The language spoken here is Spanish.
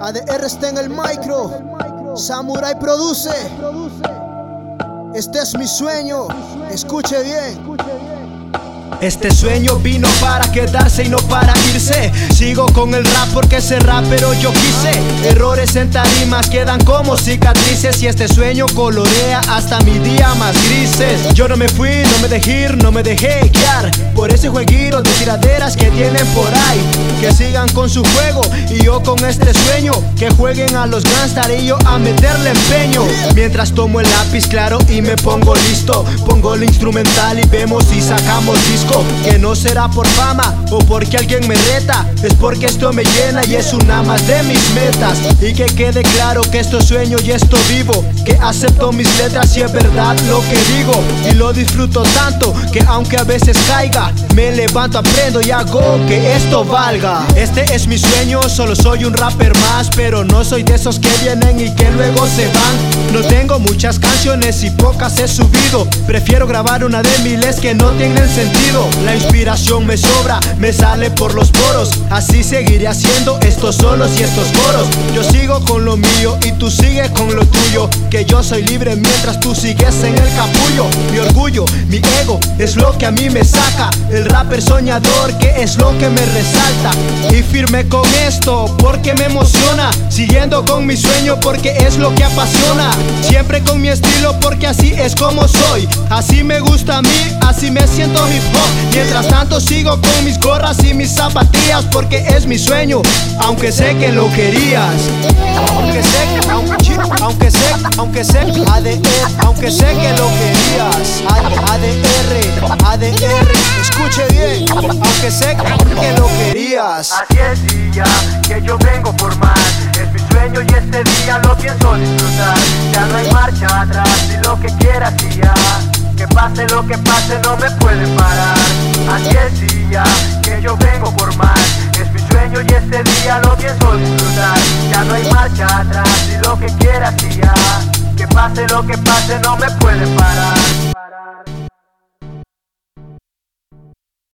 ADR está en el micro. Samurai produce. Este es mi sueño. Escuche bien. Este sueño vino para quedarse y no para irse. Sigo con el rap porque ese pero yo quise. Errores en tarimas quedan como cicatrices. Y este sueño colorea hasta mi día más grises. Yo no me fui, no me dejé ir, no me dejé guiar. Por ese jueguito de tiraderas que tienen por ahí. Que sigan con su juego y yo con este sueño. Que jueguen a los gangsters y yo a meterle empeño. Mientras tomo el lápiz claro y me pongo listo. Pongo el instrumental y vemos si sacamos Que no será por fama o porque alguien me reta Es porque esto me llena y es una más de mis metas. Y que quede claro que esto sueño y esto vivo Que acepto mis letras y es verdad lo que digo Y lo disfruto tanto que aunque a veces caiga Me levanto, aprendo y hago que esto valga. Este es mi sueño, solo soy un rapper más Pero no soy de esos que vienen y que luego se van. No tengo muchas canciones y pocas he subido Prefiero grabar una de miles que no tienen sentido la inspiración me sobra, me sale por los poros. Así seguiré haciendo estos solos y estos coros. Yo sigo con lo mío y tú sigues con lo tuyo. Que yo soy libre mientras tú sigues en el capullo. Mi orgullo, mi ego es lo que a mí me saca. El rapper soñador que es lo que me resalta. Y firme con esto porque me emociona. Siguiendo con mi sueño porque es lo que apasiona. Siempre con mi estilo porque así es como soy. Así me gusta a mí, así me siento hip hop. Mientras tanto sigo con mis gorras y mis zapatillas porque es mi sueño, aunque sé que lo querías. Aunque sé que, aunque, sé, aunque sé, ADR, aunque sé que lo querías. ADR, ADR, escuche bien, aunque sé que lo querías. Así es día que yo vengo por más. Es mi sueño y este día lo pienso disfrutar. Ya no hay marcha atrás, y lo que quieras y ya. Pase lo que pase no me pueden parar. Así es día que yo vengo por más. Es mi sueño y este día lo pienso disfrutar. Ya no hay marcha atrás y lo que quieras ya Que pase lo que pase no me pueden parar